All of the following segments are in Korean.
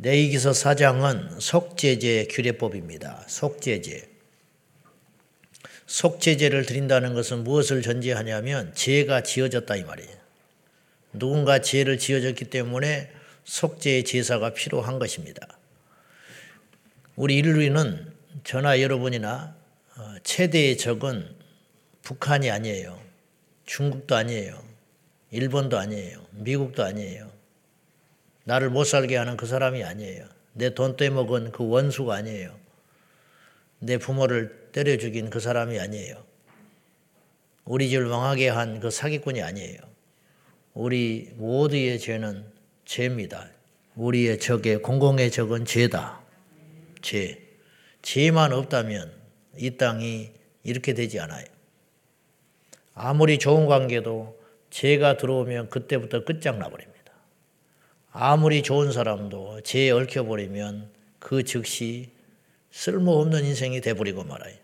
내이기서 사장은 속죄제 규례법입니다. 속죄제. 속죄제를 드린다는 것은 무엇을 전제하냐면 죄가 지어졌다 이 말이에요. 누군가 죄를 지어졌기 때문에 속죄의 제사가 필요한 것입니다. 우리 인류는 저나 여러분이나 어, 최대의 적은 북한이 아니에요. 중국도 아니에요. 일본도 아니에요. 미국도 아니에요. 나를 못 살게 하는 그 사람이 아니에요. 내 돈 떼먹은 그 원수가 아니에요. 내 부모를 때려 죽인 그 사람이 아니에요. 우리 집을 망하게 한 그 사기꾼이 아니에요. 우리 모두의 죄는 죄입니다. 우리의 적의 공공의 적은 죄다. 죄. 죄만 없다면 이 땅이 이렇게 되지 않아요. 아무리 좋은 관계도 죄가 들어오면 그때부터 끝장나 버립니다. 아무리 좋은 사람도 죄에 얽혀버리면 그 즉시 쓸모없는 인생이 돼버리고 말아요.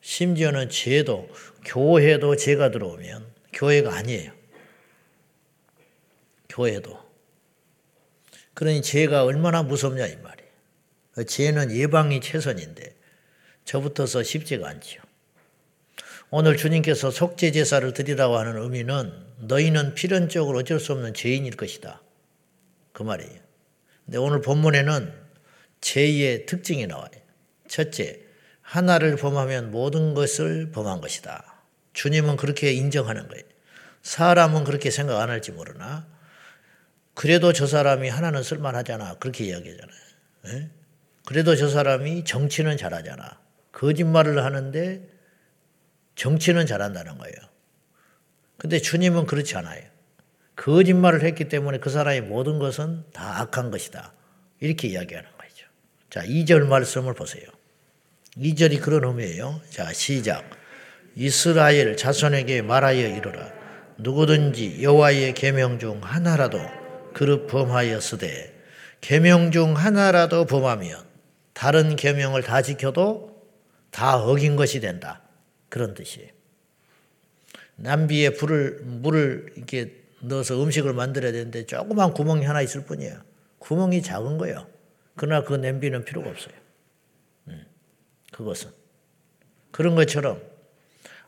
심지어는 죄도, 교회도 죄가 들어오면 교회가 아니에요. 교회도. 그러니 죄가 얼마나 무섭냐 이 말이에요. 죄는 예방이 최선인데 저부터서 쉽지가 않지요. 오늘 주님께서 속죄 제사를 드리라고 하는 의미는 너희는 필연적으로 어쩔 수 없는 죄인일 것이다. 그 말이에요. 근데 오늘 본문에는 죄의 특징이 나와요. 첫째, 하나를 범하면 모든 것을 범한 것이다. 주님은 그렇게 인정하는 거예요. 사람은 그렇게 생각 안 할지 모르나 그래도 저 사람이 하나는 쓸만하잖아. 그렇게 이야기하잖아요. 네? 그래도 저 사람이 정치는 잘하잖아. 거짓말을 하는데 정치는 잘한다는 거예요. 근데 주님은 그렇지 않아요. 거짓말을 했기 때문에 그 사람의 모든 것은 다 악한 것이다. 이렇게 이야기하는 거죠. 자, 2절 말씀을 보세요. 2절이 그런 의미예요. 자, 시작. 이스라엘 자손에게 말하여 이르라. 누구든지 여호와의 계명 중 하나라도 그릇 범하였으되 계명 중 하나라도 범하면 다른 계명을 다 지켜도 다 어긴 것이 된다. 그런 뜻이에요. 남비에 불을 물을 이렇게 넣어서 음식을 만들어야 되는데 조그만 구멍이 하나 있을 뿐이에요. 구멍이 작은 거예요. 그러나 그 냄비는 필요가 없어요. 음, 그것은 그런 것처럼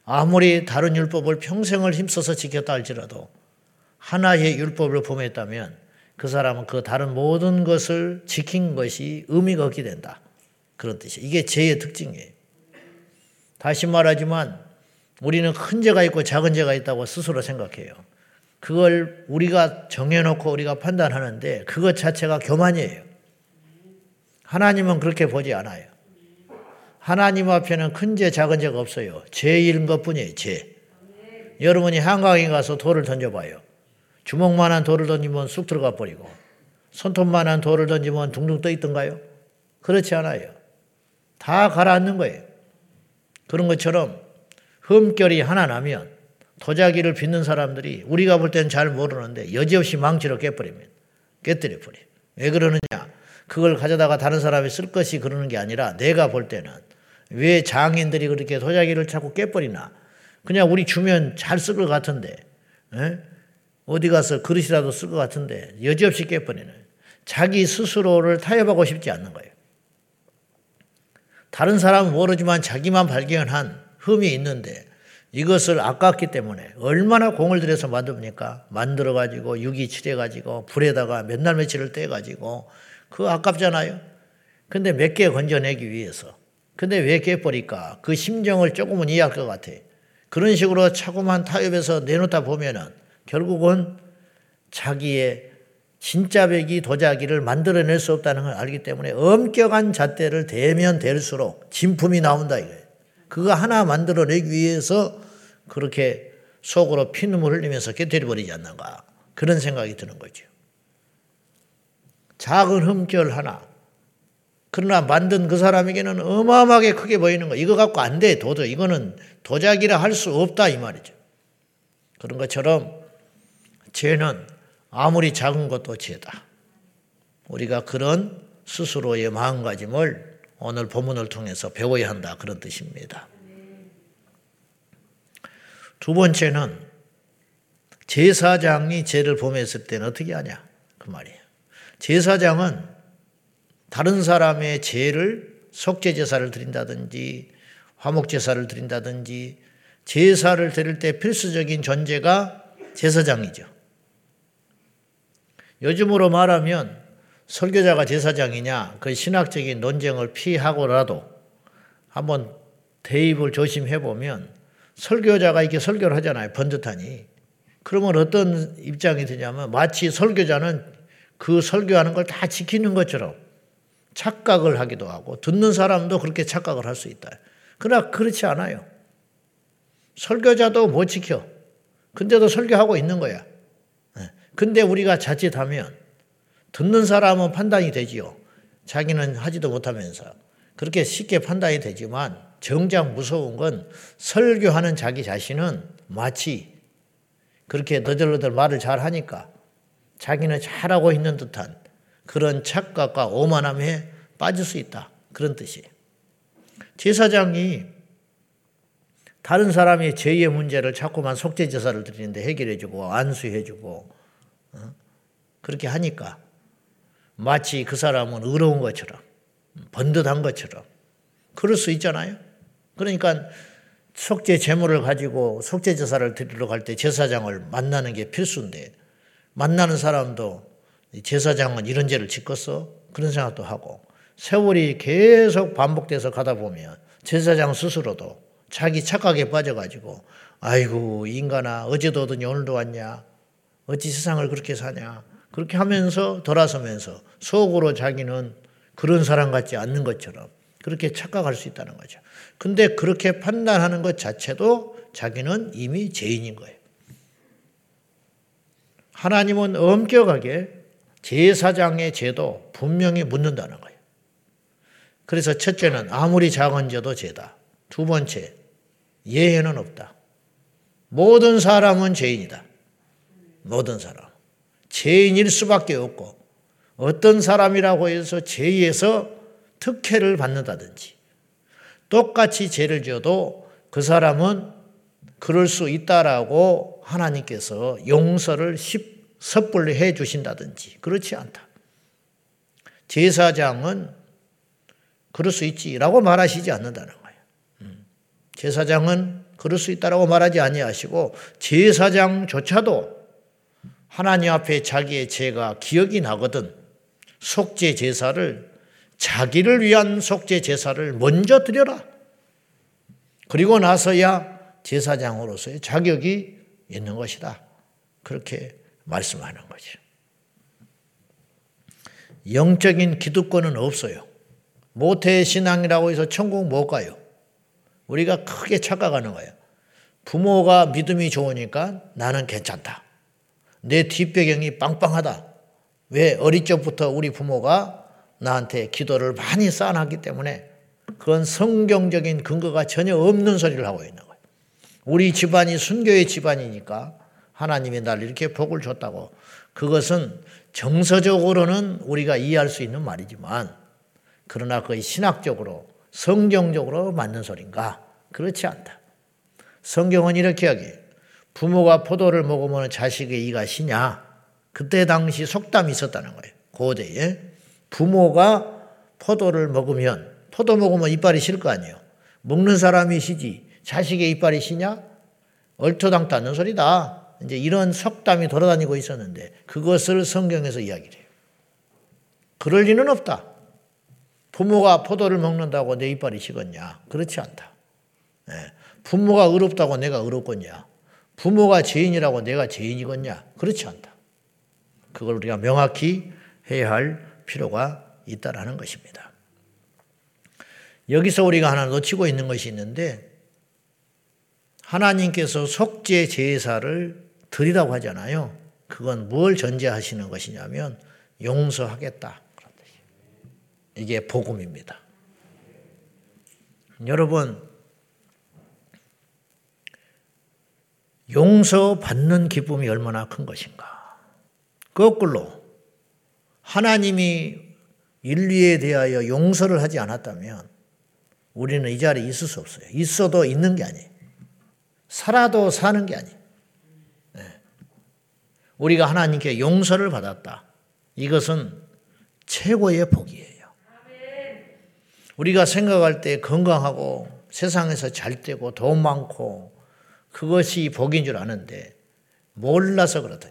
아무리 다른 율법을 평생을 힘써서 지켰다 할지라도 하나의 율법을 범했다면 그 사람은 그 다른 모든 것을 지킨 것이 의미가 없게 된다. 그런 뜻이에요. 이게 죄의 특징이에요. 다시 말하지만 우리는 큰 죄가 있고 작은 죄가 있다고 스스로 생각해요. 그걸 우리가 정해놓고 우리가 판단하는데 그것 자체가 교만이에요. 하나님은 그렇게 보지 않아요. 하나님 앞에는 큰 죄, 작은 죄가 없어요. 죄인 것 뿐이에요, 죄. 여러분이 한강에 가서 돌을 던져봐요. 주먹만한 돌을 던지면 쑥 들어가 버리고, 손톱만한 돌을 던지면 둥둥 떠 있던가요? 그렇지 않아요. 다 가라앉는 거예요. 그런 것처럼 흠결이 하나 나면 도자기를 빚는 사람들이 우리가 볼 때는 잘 모르는데 여지없이 망치로 깨버리면 깨뜨려 버려. 왜 그러느냐? 그걸 가져다가 다른 사람이 쓸 것이 그러는 게 아니라 내가 볼 때는 왜 장인들이 그렇게 도자기를 자꾸 깨버리나? 그냥 우리 주면 잘 쓸 것 같은데, 에? 어디 가서 그릇이라도 쓸 것 같은데 여지없이 깨버리는 자기 스스로를 타협하고 싶지 않는 거예요. 다른 사람은 모르지만 자기만 발견한 흠이 있는데 이것을 아깝기 때문에 얼마나 공을 들여서 만듭니까? 만들어 가지고 유기 칠해 가지고 불에다가 몇 날 며칠을 떼 가지고 그 아깝잖아요. 근데 몇 개 건져내기 위해서. 근데 왜 깨버릴까? 그 심정을 조금은 이해할 것 같아. 그런 식으로 차고만 타협해서 내놓다 보면은 결국은 자기의 진짜 백이 도자기를 만들어낼 수 없다는 걸 알기 때문에 엄격한 잣대를 대면 될수록 진품이 나온다 이거예요. 그거 하나 만들어내기 위해서 그렇게 속으로 피눈물 흘리면서 깨뜨려버리지 않는가. 그런 생각이 드는 거죠. 작은 흠결 하나. 그러나 만든 그 사람에게는 어마어마하게 크게 보이는 거. 이거 갖고 안 돼, 도저. 이거는 도자기라 할 수 없다, 이 말이죠. 그런 것처럼 죄는 아무리 작은 것도 죄다. 우리가 그런 스스로의 마음가짐을 오늘 본문을 통해서 배워야 한다. 그런 뜻입니다. 두 번째는 제사장이 죄를 범했을 때는 어떻게 하냐. 그 말이에요. 제사장은 다른 사람의 죄를 속죄 제사를 드린다든지 화목 제사를 드린다든지 제사를 드릴 때 필수적인 존재가 제사장이죠. 요즘으로 말하면 설교자가 제사장이냐 그 신학적인 논쟁을 피하고라도 한번 대입을 조심해 보면 설교자가 이렇게 설교를 하잖아요. 번듯하니. 그러면 어떤 입장이 되냐면 마치 설교자는 그 설교하는 걸 다 지키는 것처럼 착각을 하기도 하고 듣는 사람도 그렇게 착각을 할 수 있다. 그러나 그렇지 않아요. 설교자도 못 지켜. 근데도 설교하고 있는 거야. 예. 근데 우리가 자칫하면 듣는 사람은 판단이 되지요. 자기는 하지도 못하면서. 그렇게 쉽게 판단이 되지만 정작 무서운 건 설교하는 자기 자신은 마치 그렇게 너덜너덜 말을 잘 하니까 자기는 잘하고 있는 듯한 그런 착각과 오만함에 빠질 수 있다. 그런 뜻이에요. 제사장이 다른 사람의 죄의 문제를 자꾸만 속죄 제사를 드리는데 해결해주고 안수해주고 어? 그렇게 하니까 마치 그 사람은 의로운 것처럼 번듯한 것처럼 그럴 수 있잖아요. 그러니까 속죄 제물을 가지고 속죄 제사를 드리러 갈 때 제사장을 만나는 게 필수인데 만나는 사람도 제사장은 이런 죄를 짓겠어? 그런 생각도 하고 세월이 계속 반복돼서 가다 보면 제사장 스스로도 자기 착각에 빠져가지고 아이고 인간아 어제도 오더니 오늘도 왔냐 어찌 세상을 그렇게 사냐 그렇게 하면서 돌아서면서 속으로 자기는 그런 사람 같지 않는 것처럼 그렇게 착각할 수 있다는 거죠. 근데 그렇게 판단하는 것 자체도 자기는 이미 죄인인 거예요. 하나님은 엄격하게 제사장의 죄도 분명히 묻는다는 거예요. 그래서 첫째는 아무리 작은 죄도 죄다. 두 번째, 예외는 없다. 모든 사람은 죄인이다. 모든 사람. 죄인일 수밖에 없고 어떤 사람이라고 해서 죄에서 특혜를 받는다든지 똑같이 죄를 지어도 그 사람은 그럴 수 있다라고 하나님께서 용서를 섣불리 해 주신다든지 그렇지 않다. 제사장은 그럴 수 있지라고 말하시지 않는다는 거예요. 음. 제사장은 그럴 수 있다라고 말하지 아니하시고 제사장조차도 하나님 앞에 자기의 죄가 기억이 나거든 속죄 제사를 자기를 위한 속죄 제사를 먼저 드려라. 그리고 나서야 제사장으로서의 자격이 있는 것이다. 그렇게 말씀하는 거죠. 영적인 기득권은 없어요. 모태 신앙이라고 해서 천국 못 가요. 우리가 크게 착각하는 거예요. 부모가 믿음이 좋으니까 나는 괜찮다. 내 뒷배경이 빵빵하다. 왜 어릴 적부터 우리 부모가 나한테 기도를 많이 쌓아놨기 때문에 그건 성경적인 근거가 전혀 없는 소리를 하고 있는 거예요. 우리 집안이 순교의 집안이니까 하나님이 날 이렇게 복을 줬다고 그것은 정서적으로는 우리가 이해할 수 있는 말이지만 그러나 거의 신학적으로 성경적으로 맞는 소린가? 그렇지 않다. 성경은 이렇게 하기 부모가 포도를 먹으면 자식의 이가 시냐? 그때 당시 속담이 있었다는 거예요. 고대에 부모가 포도를 먹으면 포도 먹으면 이빨이 실 거 아니에요. 먹는 사람이 시지 자식의 이빨이 시냐? 얼토당토 않는 소리다. 이제 이런 속담이 돌아다니고 있었는데 그것을 성경에서 이야기를 해요. 그럴 리는 없다. 부모가 포도를 먹는다고 내 이빨이 식었냐? 그렇지 않다. 네. 부모가 의롭다고 내가 의롭겠냐? 부모가 죄인이라고 내가 죄인이겠냐? 그렇지 않다. 그걸 우리가 명확히 해야 할 필요가 있다라는 것입니다. 여기서 우리가 하나 놓치고 있는 것이 있는데 하나님께서 속죄 제사를 드리라고 하잖아요. 그건 뭘 전제하시는 것이냐면 용서하겠다. 이게 복음입니다. 여러분 용서받는 기쁨이 얼마나 큰 것인가. 거꾸로 하나님이 인류에 대하여 용서를 하지 않았다면 우리는 이 자리에 있을 수 없어요. 있어도 있는 게 아니에요. 살아도 사는 게 아니에요. 네. 우리가 하나님께 용서를 받았다. 이것은 최고의 복이에요. 우리가 생각할 때 건강하고 세상에서 잘 되고 돈 많고 그것이 복인 줄 아는데 몰라서 그렇다.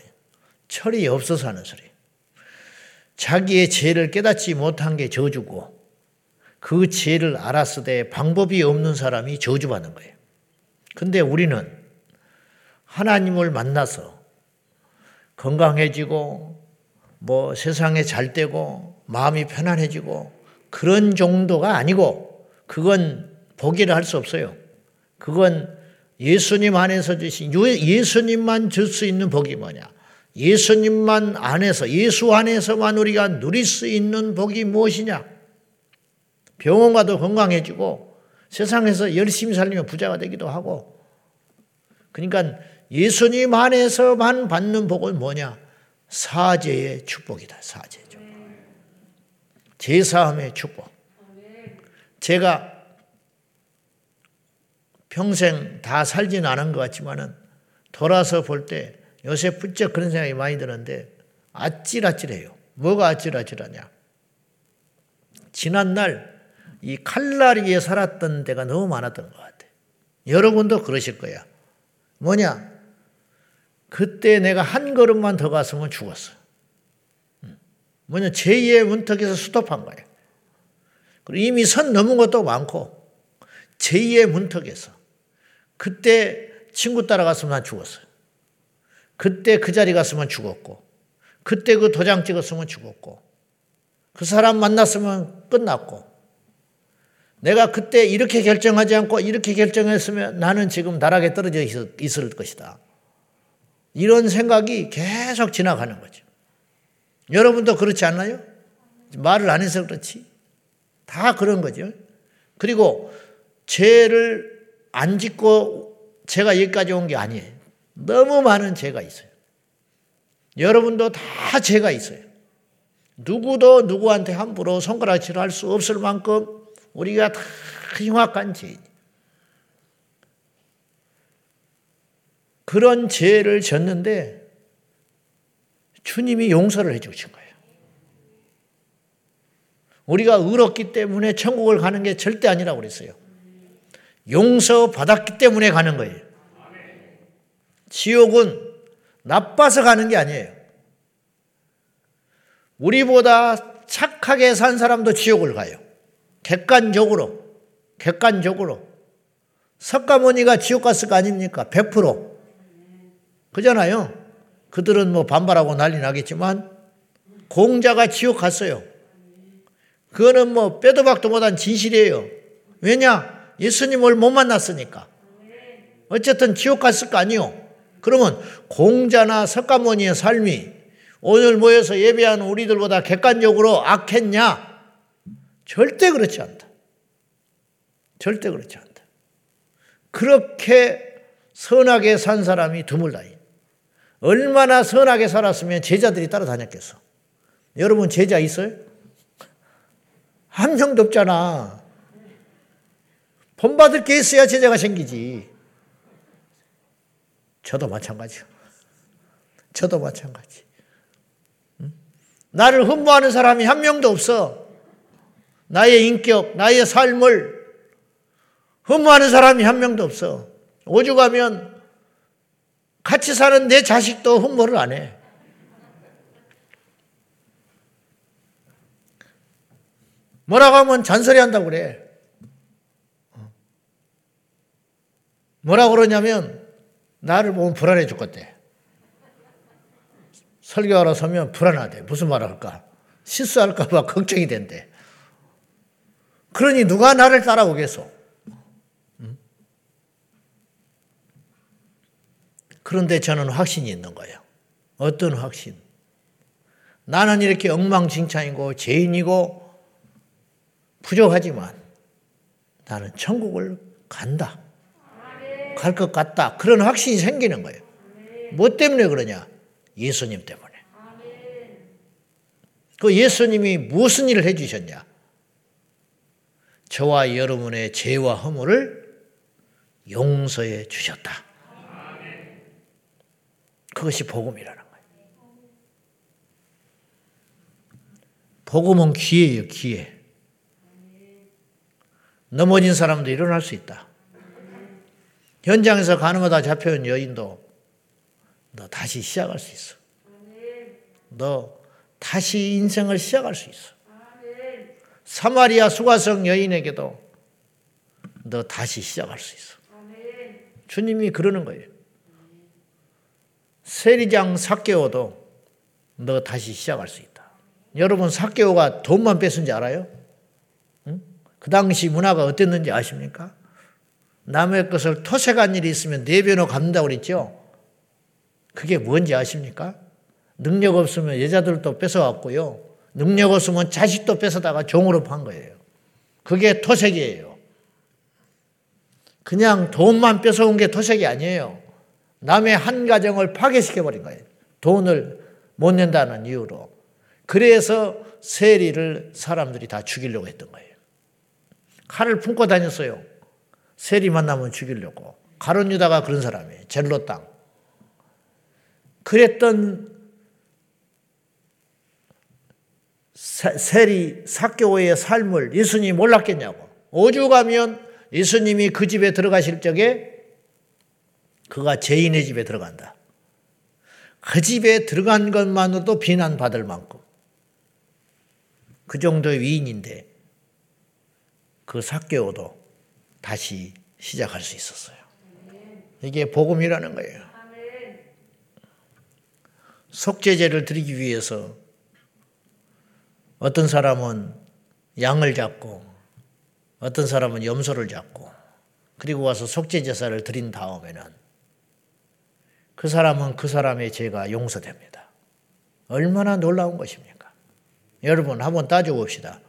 철이 없어서 하는 소리. 자기의 죄를 깨닫지 못한 게 저주고 그 죄를 알았으되 방법이 없는 사람이 저주받는 거예요. 근데 우리는 하나님을 만나서 건강해지고 뭐 세상에 잘 되고 마음이 편안해지고 그런 정도가 아니고 그건 복이라 할 수 없어요. 그건 예수님 안에서 주신 예수님만 줄 수 있는 복이 뭐냐? 예수님만 안에서 예수 안에서만 우리가 누릴 수 있는 복이 무엇이냐? 병원 가도 건강해지고 세상에서 열심히 살면 부자가 되기도 하고 그러니까 예수님 안에서만 받는 복은 뭐냐? 사제의 축복이다. 사제죠. 제사함의 축복. 제가 평생 다 살지는 않은 것 같지만은 돌아서 볼 때 요새 부쩍 그런 생각이 많이 드는데 아찔아찔해요. 뭐가 아찔아찔하냐? 지난날 이 칼라리에 살았던 데가 너무 많았던 것 같아. 여러분도 그러실 거야. 뭐냐? 그때 내가 한 걸음만 더 갔으면 죽었어. 뭐냐? 제2의 문턱에서 스톱한 거예요. 그리고 이미 선 넘은 것도 많고, 제2의 문턱에서. 그때 친구 따라갔으면 난 죽었어요. 그때 그 자리 갔으면 죽었고, 그때 그 도장 찍었으면 죽었고, 그 사람 만났으면 끝났고, 내가 그때 이렇게 결정하지 않고 이렇게 결정했으면 나는 지금 나락에 떨어져 있을 것이다. 이런 생각이 계속 지나가는 거죠. 여러분도 그렇지 않나요? 말을 안 해서 그렇지. 다 그런 거죠. 그리고 죄를 안 짓고 제가 여기까지 온 게 아니에요. 너무 많은 죄가 있어요. 여러분도 다 죄가 있어요. 누구도 누구한테 함부로 손가락질 할수 없을 만큼 우리가 다 흉악한 죄이니. 그런 죄를 졌는데 주님이 용서를 해 주신 거예요. 우리가 의롭기 때문에 천국을 가는 게 절대 아니라고 그랬어요. 용서 받았기 때문에 가는 거예요. 지옥은 나빠서 가는 게 아니에요. 우리보다 착하게 산 사람도 지옥을 가요. 객관적으로, 객관적으로. 석가모니가 지옥 갔을 거 아닙니까? 100%. 그잖아요. 그들은 뭐 반발하고 난리 나겠지만 공자가 지옥 갔어요. 그거는 뭐 빼도 박도 못한 진실이에요. 왜냐? 예수님을 못 만났으니까. 어쨌든 지옥 갔을 거 아니요. 그러면 공자나 석가모니의 삶이 오늘 모여서 예배하는 우리들보다 객관적으로 악했냐? 절대 그렇지 않다. 절대 그렇지 않다. 그렇게 선하게 산 사람이 드물다니. 얼마나 선하게 살았으면 제자들이 따라다녔겠어. 여러분 제자 있어요? 한 명도 없잖아. 본받을 게 있어야 제자가 생기지. 저도 마찬가지요. 저도 마찬가지. 나를 흠모하는 사람이 한 명도 없어. 나의 인격, 나의 삶을 흠모하는 사람이 한 명도 없어. 오죽하면 같이 사는 내 자식도 흠모를 안 해. 뭐라고 하면 잔소리 한다고 그래. 뭐라고 그러냐면 나를 보면 불안해 죽겠대. 설교하러 서면 불안하대. 무슨 말 할까? 실수할까봐 걱정이 된대. 그러니 누가 나를 따라오겠어? 그런데 저는 확신이 있는 거예요. 어떤 확신? 나는 이렇게 엉망진창이고 죄인이고 부족하지만 나는 천국을 간다. 갈 것 같다. 그런 확신이 생기는 거예요. 뭐 때문에 그러냐? 예수님 때문에. 그 예수님이 무슨 일을 해주셨냐? 저와 여러분의 죄와 허물을 용서해 주셨다. 그것이 복음이라는 거예요. 복음은 기회예요, 기회. 넘어진 사람도 일어날 수 있다. 현장에서 가늠하다 잡혀온 여인도 너 다시 시작할 수 있어. 너 다시 인생을 시작할 수 있어. 사마리아 수가성 여인에게도 너 다시 시작할 수 있어. 주님이 그러는 거예요. 세리장 사개오도 너 다시 시작할 수 있다. 여러분 사개오가 돈만 뺏은 지 알아요? 응? 그 당시 문화가 어땠는지 아십니까? 남의 것을 토색한 일이 있으면 내변호 갚는다고 그랬죠? 그게 뭔지 아십니까? 능력 없으면 여자들도 뺏어왔고요. 능력 없으면 자식도 뺏어다가 종으로 판 거예요. 그게 토색이에요. 그냥 돈만 뺏어온 게 토색이 아니에요. 남의 한 가정을 파괴시켜버린 거예요. 돈을 못 낸다는 이유로. 그래서 세리를 사람들이 다 죽이려고 했던 거예요. 칼을 품고 다녔어요. 세리 만나면 죽이려고. 가론 유다가 그런 사람이에요. 젤로 땅. 그랬던 세리 사교의 삶을 예수님이 몰랐겠냐고. 오죽하면 예수님이 그 집에 들어가실 적에 그가 죄인의 집에 들어간다. 그 집에 들어간 것만으로도 비난받을 만큼 그 정도의 위인인데 그 사개오도 다시 시작할 수 있었어요. 이게 복음이라는 거예요. 속죄제를 드리기 위해서 어떤 사람은 양을 잡고 어떤 사람은 염소를 잡고 그리고 와서 속죄 제사를 드린 다음에는 그 사람은 그 사람의 죄가 용서됩니다. 얼마나 놀라운 것입니까? 여러분 한번 따져 봅시다.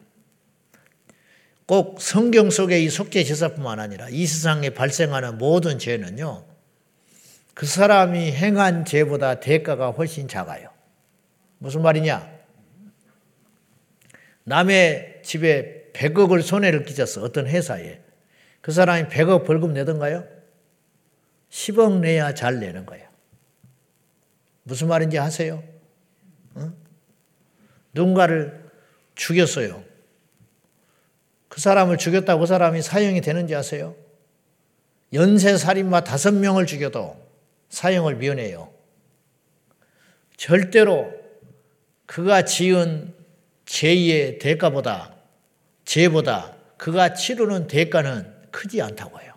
꼭 성경 속의 이 속죄 제사뿐만 아니라 이 세상에 발생하는 모든 죄는요. 그 사람이 행한 죄보다 대가가 훨씬 작아요. 무슨 말이냐? 남의 집에 100억을 손해를 끼쳤어. 어떤 회사에. 그 사람이 100억 벌금 내던가요? 10억 내야 잘 내는 거예요. 무슨 말인지 아세요? 응? 누군가를 죽였어요. 그 사람을 죽였다고 그 사람이 사형이 되는지 아세요? 연쇄살인마 다섯 명을 죽여도 사형을 면해요. 절대로 그가 지은 죄의 대가보다 죄보다 그가 치르는 대가는 크지 않다고 해요.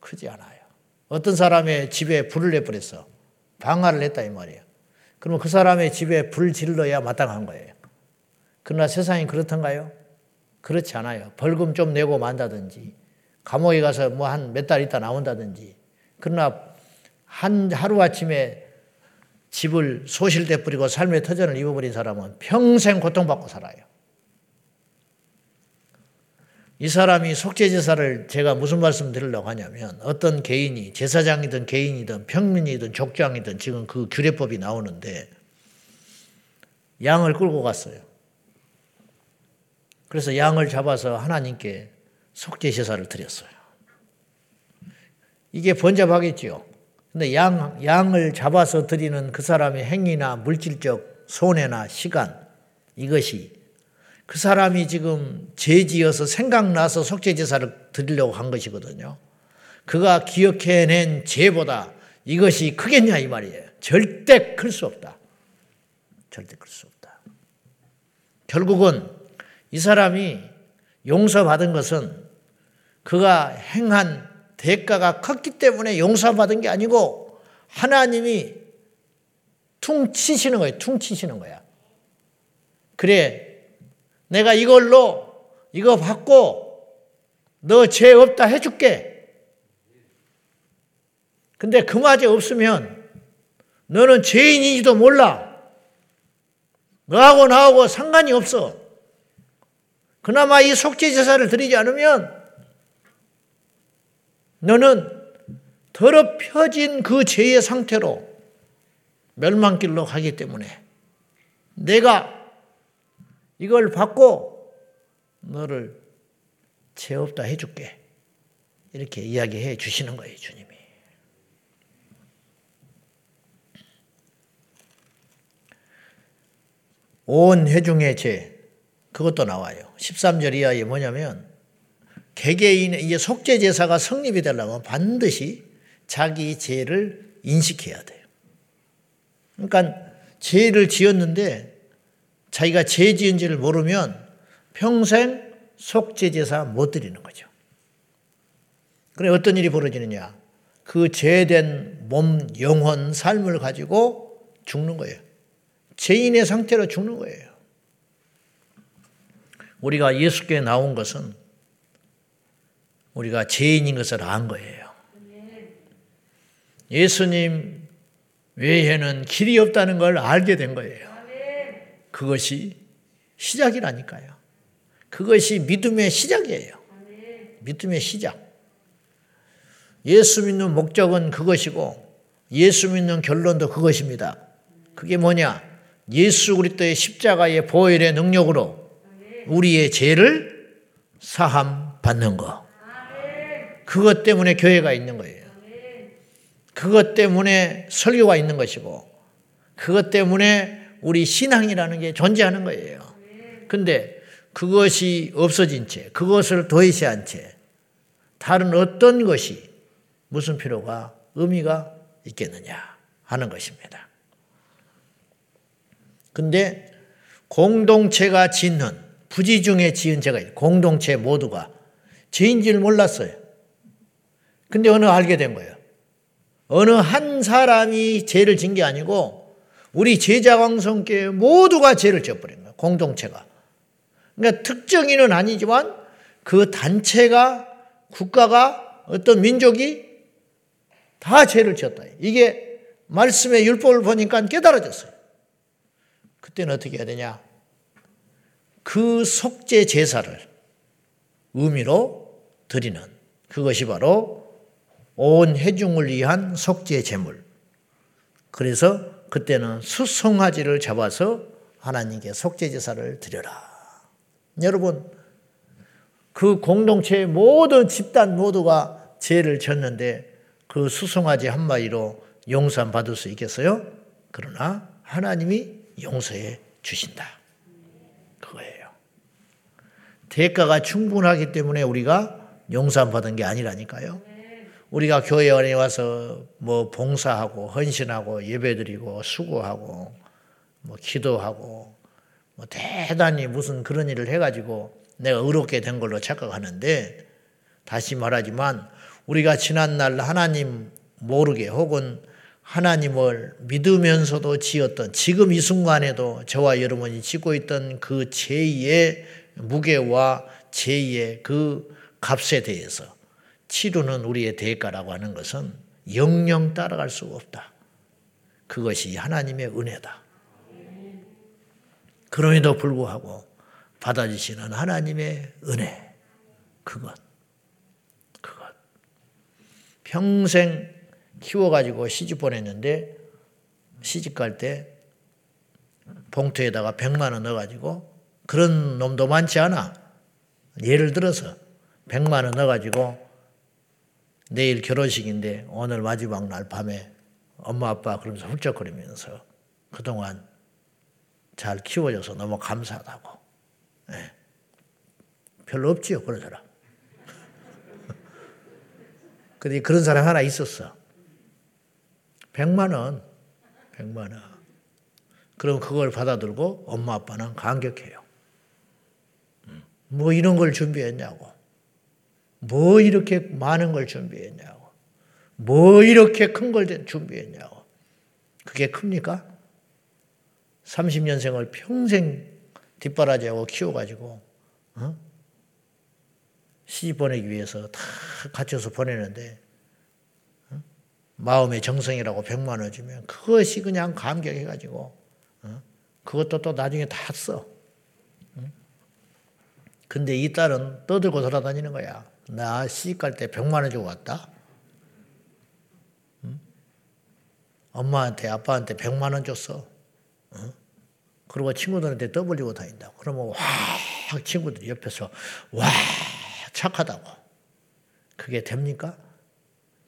크지 않아요. 어떤 사람의 집에 불을 내버렸어. 방화를 했다 이 말이에요. 그러면 그 사람의 집에 불 질러야 마땅한 거예요. 그러나 세상이 그렇던가요? 그렇지 않아요. 벌금 좀 내고 만다든지 감옥에 가서 뭐 한 몇 달 있다 나온다든지 그러나 한 하루아침에 집을 소실대 뿌리고 삶의 터전을 입어버린 사람은 평생 고통받고 살아요. 이 사람이 속죄제사를 제가 무슨 말씀 드리려고 하냐면 어떤 개인이 제사장이든 개인이든 평민이든 족장이든 지금 그 규례법이 나오는데 양을 끌고 갔어요. 그래서 양을 잡아서 하나님께 속죄 제사를 드렸어요. 이게 번잡하겠지요. 근데 양, 양을 잡아서 드리는 그 사람의 행위나 물질적 손해나 시간, 이것이 그 사람이 지금 죄지어서 생각나서 속죄제사를 드리려고 한 것이거든요. 그가 기억해낸 죄보다 이것이 크겠냐 이 말이에요. 절대 클 수 없다. 절대 클 수 없다. 결국은 이 사람이 용서받은 것은 그가 행한 대가가 컸기 때문에 용서받은 게 아니고 하나님이 퉁 치시는 거예요. 퉁 치시는 거야. 그래, 내가 이걸로 이거 받고 너 죄 없다 해줄게. 근데 그마저 없으면 너는 죄인인지도 몰라. 너하고 나하고 상관이 없어. 그나마 이 속죄 제사를 드리지 않으면 너는 더럽혀진 그 죄의 상태로 멸망길로 가기 때문에 내가 이걸 받고 너를 죄 없다 해줄게. 이렇게 이야기해 주시는 거예요, 주님이. 온 회중의 죄, 그것도 나와요. 13절 이하에 뭐냐면, 개개인의 이제 속죄 제사가 성립이 되려면 반드시 자기 죄를 인식해야 돼요. 그러니까 죄를 지었는데 자기가 죄 지은지를 모르면 평생 속죄 제사 못 드리는 거죠. 그래 어떤 일이 벌어지느냐? 그 죄된 몸, 영혼, 삶을 가지고 죽는 거예요. 죄인의 상태로 죽는 거예요. 우리가 예수께 나온 것은 우리가 죄인인 것을 안 거예요. 예수님 외에는 길이 없다는 걸 알게 된 거예요. 그것이 시작이라니까요. 그것이 믿음의 시작이에요. 믿음의 시작. 예수 믿는 목적은 그것이고 예수 믿는 결론도 그것입니다. 그게 뭐냐? 예수 그리스도의 십자가의 보혈의 능력으로 우리의 죄를 사함 받는 거. 그것 때문에 교회가 있는 거예요. 그것 때문에 설교가 있는 것이고 그것 때문에 우리 신앙이라는 게 존재하는 거예요. 근데 그것이 없어진 채, 그것을 도외시한 채 다른 어떤 것이 무슨 필요가 의미가 있겠느냐 하는 것입니다. 근데 공동체가 짓는 부지 중에 지은 죄가 공동체 모두가 죄인 줄 몰랐어요. 근데 어느 알게 된 거예요. 어느 한 사람이 죄를 진 게 아니고 우리 제자왕성교회 모두가 죄를 져버린 거예요. 공동체가. 그러니까 특정인은 아니지만 그 단체가 국가가 어떤 민족이 다 죄를 지었다. 이게 말씀의 율법을 보니까 깨달아졌어요. 그때는 어떻게 해야 되냐? 그 속죄 제사를 의미로 드리는 그것이 바로 온 회중을 위한 속죄 제물. 그래서 그때는 수송아지를 잡아서 하나님께 속죄 제사를 드려라. 여러분 그 공동체의 모든 집단 모두가 죄를 졌는데 그 수송아지 한 마리로 용서 받을 수 있겠어요? 그러나 하나님이 용서해 주신다. 그거예요. 대가가 충분하기 때문에 우리가 용서 받은 게 아니라니까요. 우리가 교회 안에 와서 뭐 봉사하고 헌신하고 예배드리고 수고하고 뭐 기도하고 뭐 대단히 무슨 그런 일을 해가지고 내가 의롭게 된 걸로 착각하는데 다시 말하지만 우리가 지난날 하나님 모르게 혹은 하나님을 믿으면서도 지었던 지금 이 순간에도 저와 여러분이 짓고 있던 그 죄의 무게와 죄의 그 값에 대해서 치료는 우리의 대가라고 하는 것은 영영 따라갈 수가 없다. 그것이 하나님의 은혜다. 그럼에도 불구하고 받아주시는 하나님의 은혜. 그것. 그것. 평생 키워가지고 시집 보냈는데 시집 갈 때 봉투에다가 100만 원 넣어가지고 그런 놈도 많지 않아. 예를 들어서 100만 원 넣어가지고 내일 결혼식인데 오늘 마지막 날 밤에 엄마 아빠 그러면서 훌쩍거리면서 그동안 잘 키워줘서 너무 감사하다고. 네. 별로 없지요 그런 사람. 근데 그런 사람 하나 있었어. 100만 원, 100만 원. 그럼 그걸 받아들고 엄마 아빠는 감격해요. 음. 뭐 이런 걸 준비했냐고. 뭐 이렇게 많은 걸 준비했냐고. 뭐 이렇게 큰 걸 준비했냐고. 그게 큽니까? 30년생을 평생 뒷바라지하고 키워가지고, 어? 시집 보내기 위해서 다 갖춰서 보내는데, 어? 마음의 정성이라고 100만 원 주면 그것이 그냥 감격해가지고, 어? 그것도 또 나중에 다 써. 근데 이 딸은 떠들고 돌아다니는 거야. 나 시집 갈때 100만 원 주고 왔다. 응? 엄마한테 아빠한테 100만 원 줬어. 응? 그리고 친구들한테 떠벌리고 다닌다. 그러면 와 친구들이 옆에서 와 착하다고. 그게 됩니까?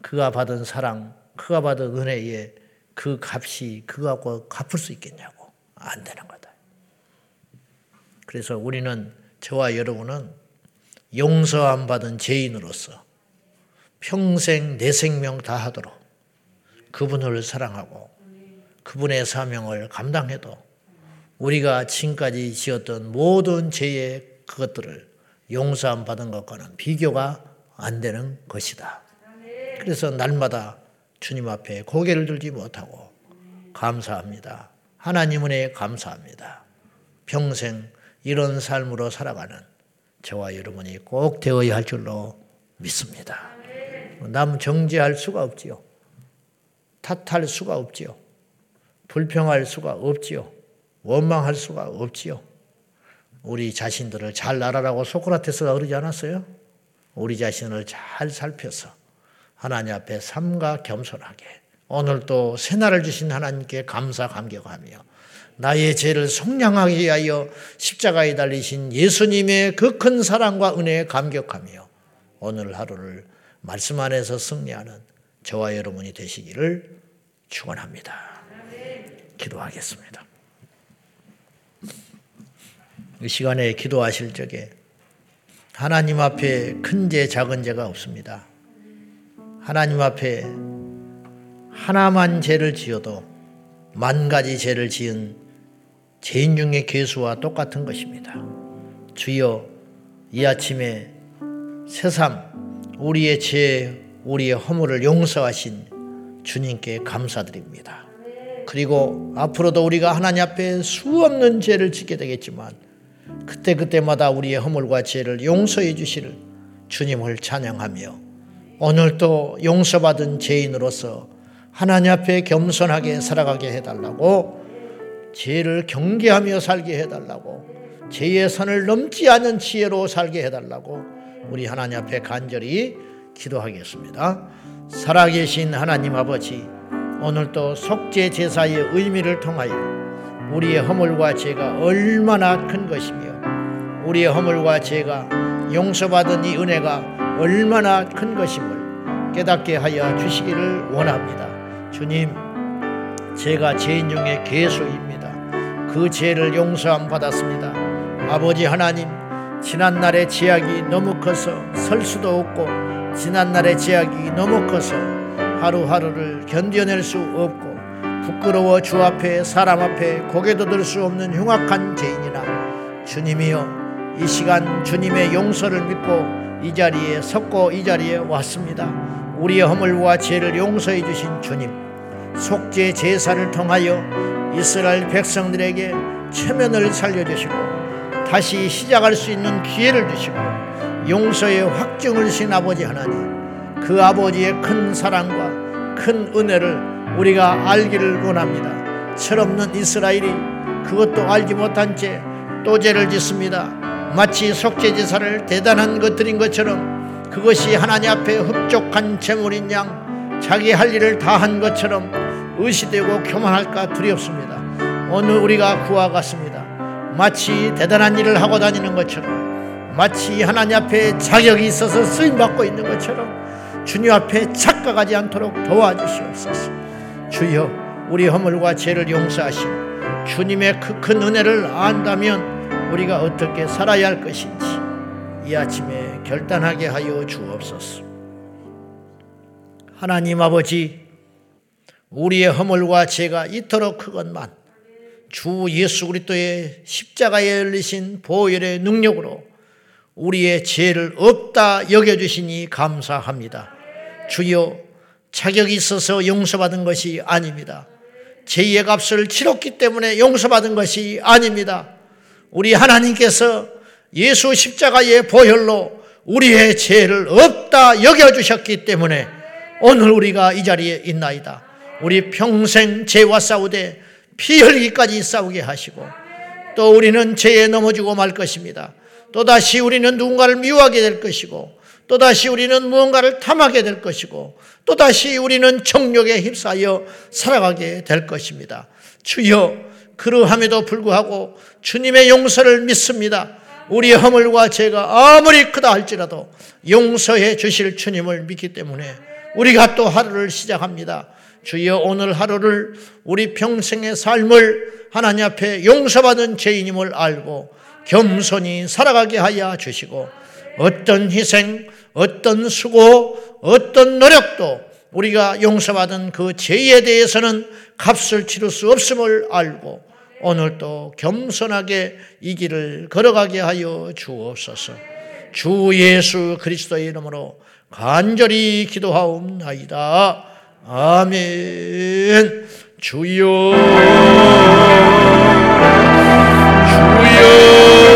그가 받은 사랑, 그가 받은 은혜에 그 값이 그거하고 갚을 수 있겠냐고. 안 되는 거다. 그래서 우리는 저와 여러분은 용서 안 받은 죄인으로서 평생 내 생명 다 하도록 그분을 사랑하고 그분의 사명을 감당해도 우리가 지금까지 지었던 모든 죄의 그것들을 용서 안 받은 것과는 비교가 안 되는 것이다. 그래서 날마다 주님 앞에 고개를 들지 못하고 감사합니다. 하나님 은혜 감사합니다. 평생 이런 삶으로 살아가는 저와 여러분이 꼭 되어야 할 줄로 믿습니다. 남 정죄할 수가 없지요. 탓할 수가 없지요. 불평할 수가 없지요. 원망할 수가 없지요. 우리 자신들을 잘 알아라고 소크라테스가 그러지 않았어요? 우리 자신을 잘 살펴서 하나님 앞에 삼가 겸손하게 오늘도 새날을 주신 하나님께 감사 감격하며 나의 죄를 속량하게 위하여 십자가에 달리신 예수님의 그 큰 사랑과 은혜에 감격하며 오늘 하루를 말씀 안에서 승리하는 저와 여러분이 되시기를 축원합니다. 기도하겠습니다. 이 시간에 기도하실 적에 하나님 앞에 큰 죄, 작은 죄가 없습니다. 하나님 앞에 하나만 죄를 지어도 만 가지 죄를 지은 죄인 중의 개수와 똑같은 것입니다. 주여 이 아침에 새삼 우리의 죄, 우리의 허물을 용서하신 주님께 감사드립니다. 그리고 앞으로도 우리가 하나님 앞에 수없는 죄를 짓게 되겠지만 그때그때마다 우리의 허물과 죄를 용서해 주실 주님을 찬양하며 오늘도 용서받은 죄인으로서 하나님 앞에 겸손하게 살아가게 해달라고 죄를 경계하며 살게 해달라고 죄의 선을 넘지 않은 지혜로 살게 해달라고 우리 하나님 앞에 간절히 기도하겠습니다. 살아계신 하나님 아버지 오늘도 속죄 제사의 의미를 통하여 우리의 허물과 죄가 얼마나 큰 것이며 우리의 허물과 죄가 용서받은 이 은혜가 얼마나 큰 것임을 깨닫게 하여 주시기를 원합니다. 주님, 제가 죄인 중에 개수입니다. 그 죄를 용서함 받았습니다. 아버지 하나님, 지난날의 제약이 너무 커서 설 수도 없고 지난날의 제약이 너무 커서 하루하루를 견뎌낼 수 없고 부끄러워 주 앞에 사람 앞에 고개도 들 수 없는 흉악한 죄인이나 주님이여 이 시간 주님의 용서를 믿고 이 자리에 섰고 이 자리에 왔습니다. 우리의 허물과 죄를 용서해 주신 주님 속죄 제사를 통하여 이스라엘 백성들에게 체면을 살려주시고 다시 시작할 수 있는 기회를 주시고 용서의 확증을 주신 아버지 하나님 그 아버지의 큰 사랑과 큰 은혜를 우리가 알기를 원합니다. 철없는 이스라엘이 그것도 알지 못한 채 또 죄를 짓습니다. 마치 속죄제사를 대단한 것들인 것처럼 그것이 하나님 앞에 흡족한 재물인 양 자기 할 일을 다 한 것처럼 의시되고 교만할까 두렵습니다. 오늘 우리가 그와 같습니다. 마치 대단한 일을 하고 다니는 것처럼 마치 하나님 앞에 자격이 있어서 쓰임 받고 있는 것처럼 주님 앞에 착각하지 않도록 도와주시옵소서. 주여 우리 허물과 죄를 용서하시고 주님의 그 큰 은혜를 안다면 우리가 어떻게 살아야 할 것인지 이 아침에 결단하게 하여 주옵소서. 하나님 아버지 우리의 허물과 죄가 이토록 크건만 주 예수 그리스도의 십자가에 열리신 보혈의 능력으로 우리의 죄를 없다 여겨 주시니 감사합니다. 주여 자격이 있어서 용서받은 것이 아닙니다. 죄의 값을 치렀기 때문에 용서받은 것이 아닙니다. 우리 하나님께서 예수 십자가의 보혈로 우리의 죄를 없다 여겨주셨기 때문에 오늘 우리가 이 자리에 있나이다. 우리 평생 죄와 싸우되 피 흘리기까지 싸우게 하시고 또 우리는 죄에 넘어지고 말 것입니다. 또다시 우리는 누군가를 미워하게 될 것이고 또다시 우리는 무언가를 탐하게 될 것이고 또다시 우리는 정욕에 휩싸여 살아가게 될 것입니다. 주여 그러함에도 불구하고 주님의 용서를 믿습니다. 우리의 허물과 죄가 아무리 크다 할지라도 용서해 주실 주님을 믿기 때문에 우리가 또 하루를 시작합니다. 주여 오늘 하루를 우리 평생의 삶을 하나님 앞에 용서받은 죄인임을 알고 겸손히 살아가게 하여 주시고 어떤 희생, 어떤 수고, 어떤 노력도 우리가 용서받은 그 죄에 대해서는 값을 치를 수 없음을 알고 오늘도 겸손하게 이 길을 걸어가게 하여 주옵소서. 주 예수 그리스도의 이름으로 간절히 기도하옵나이다. 아멘. 주여, 주여.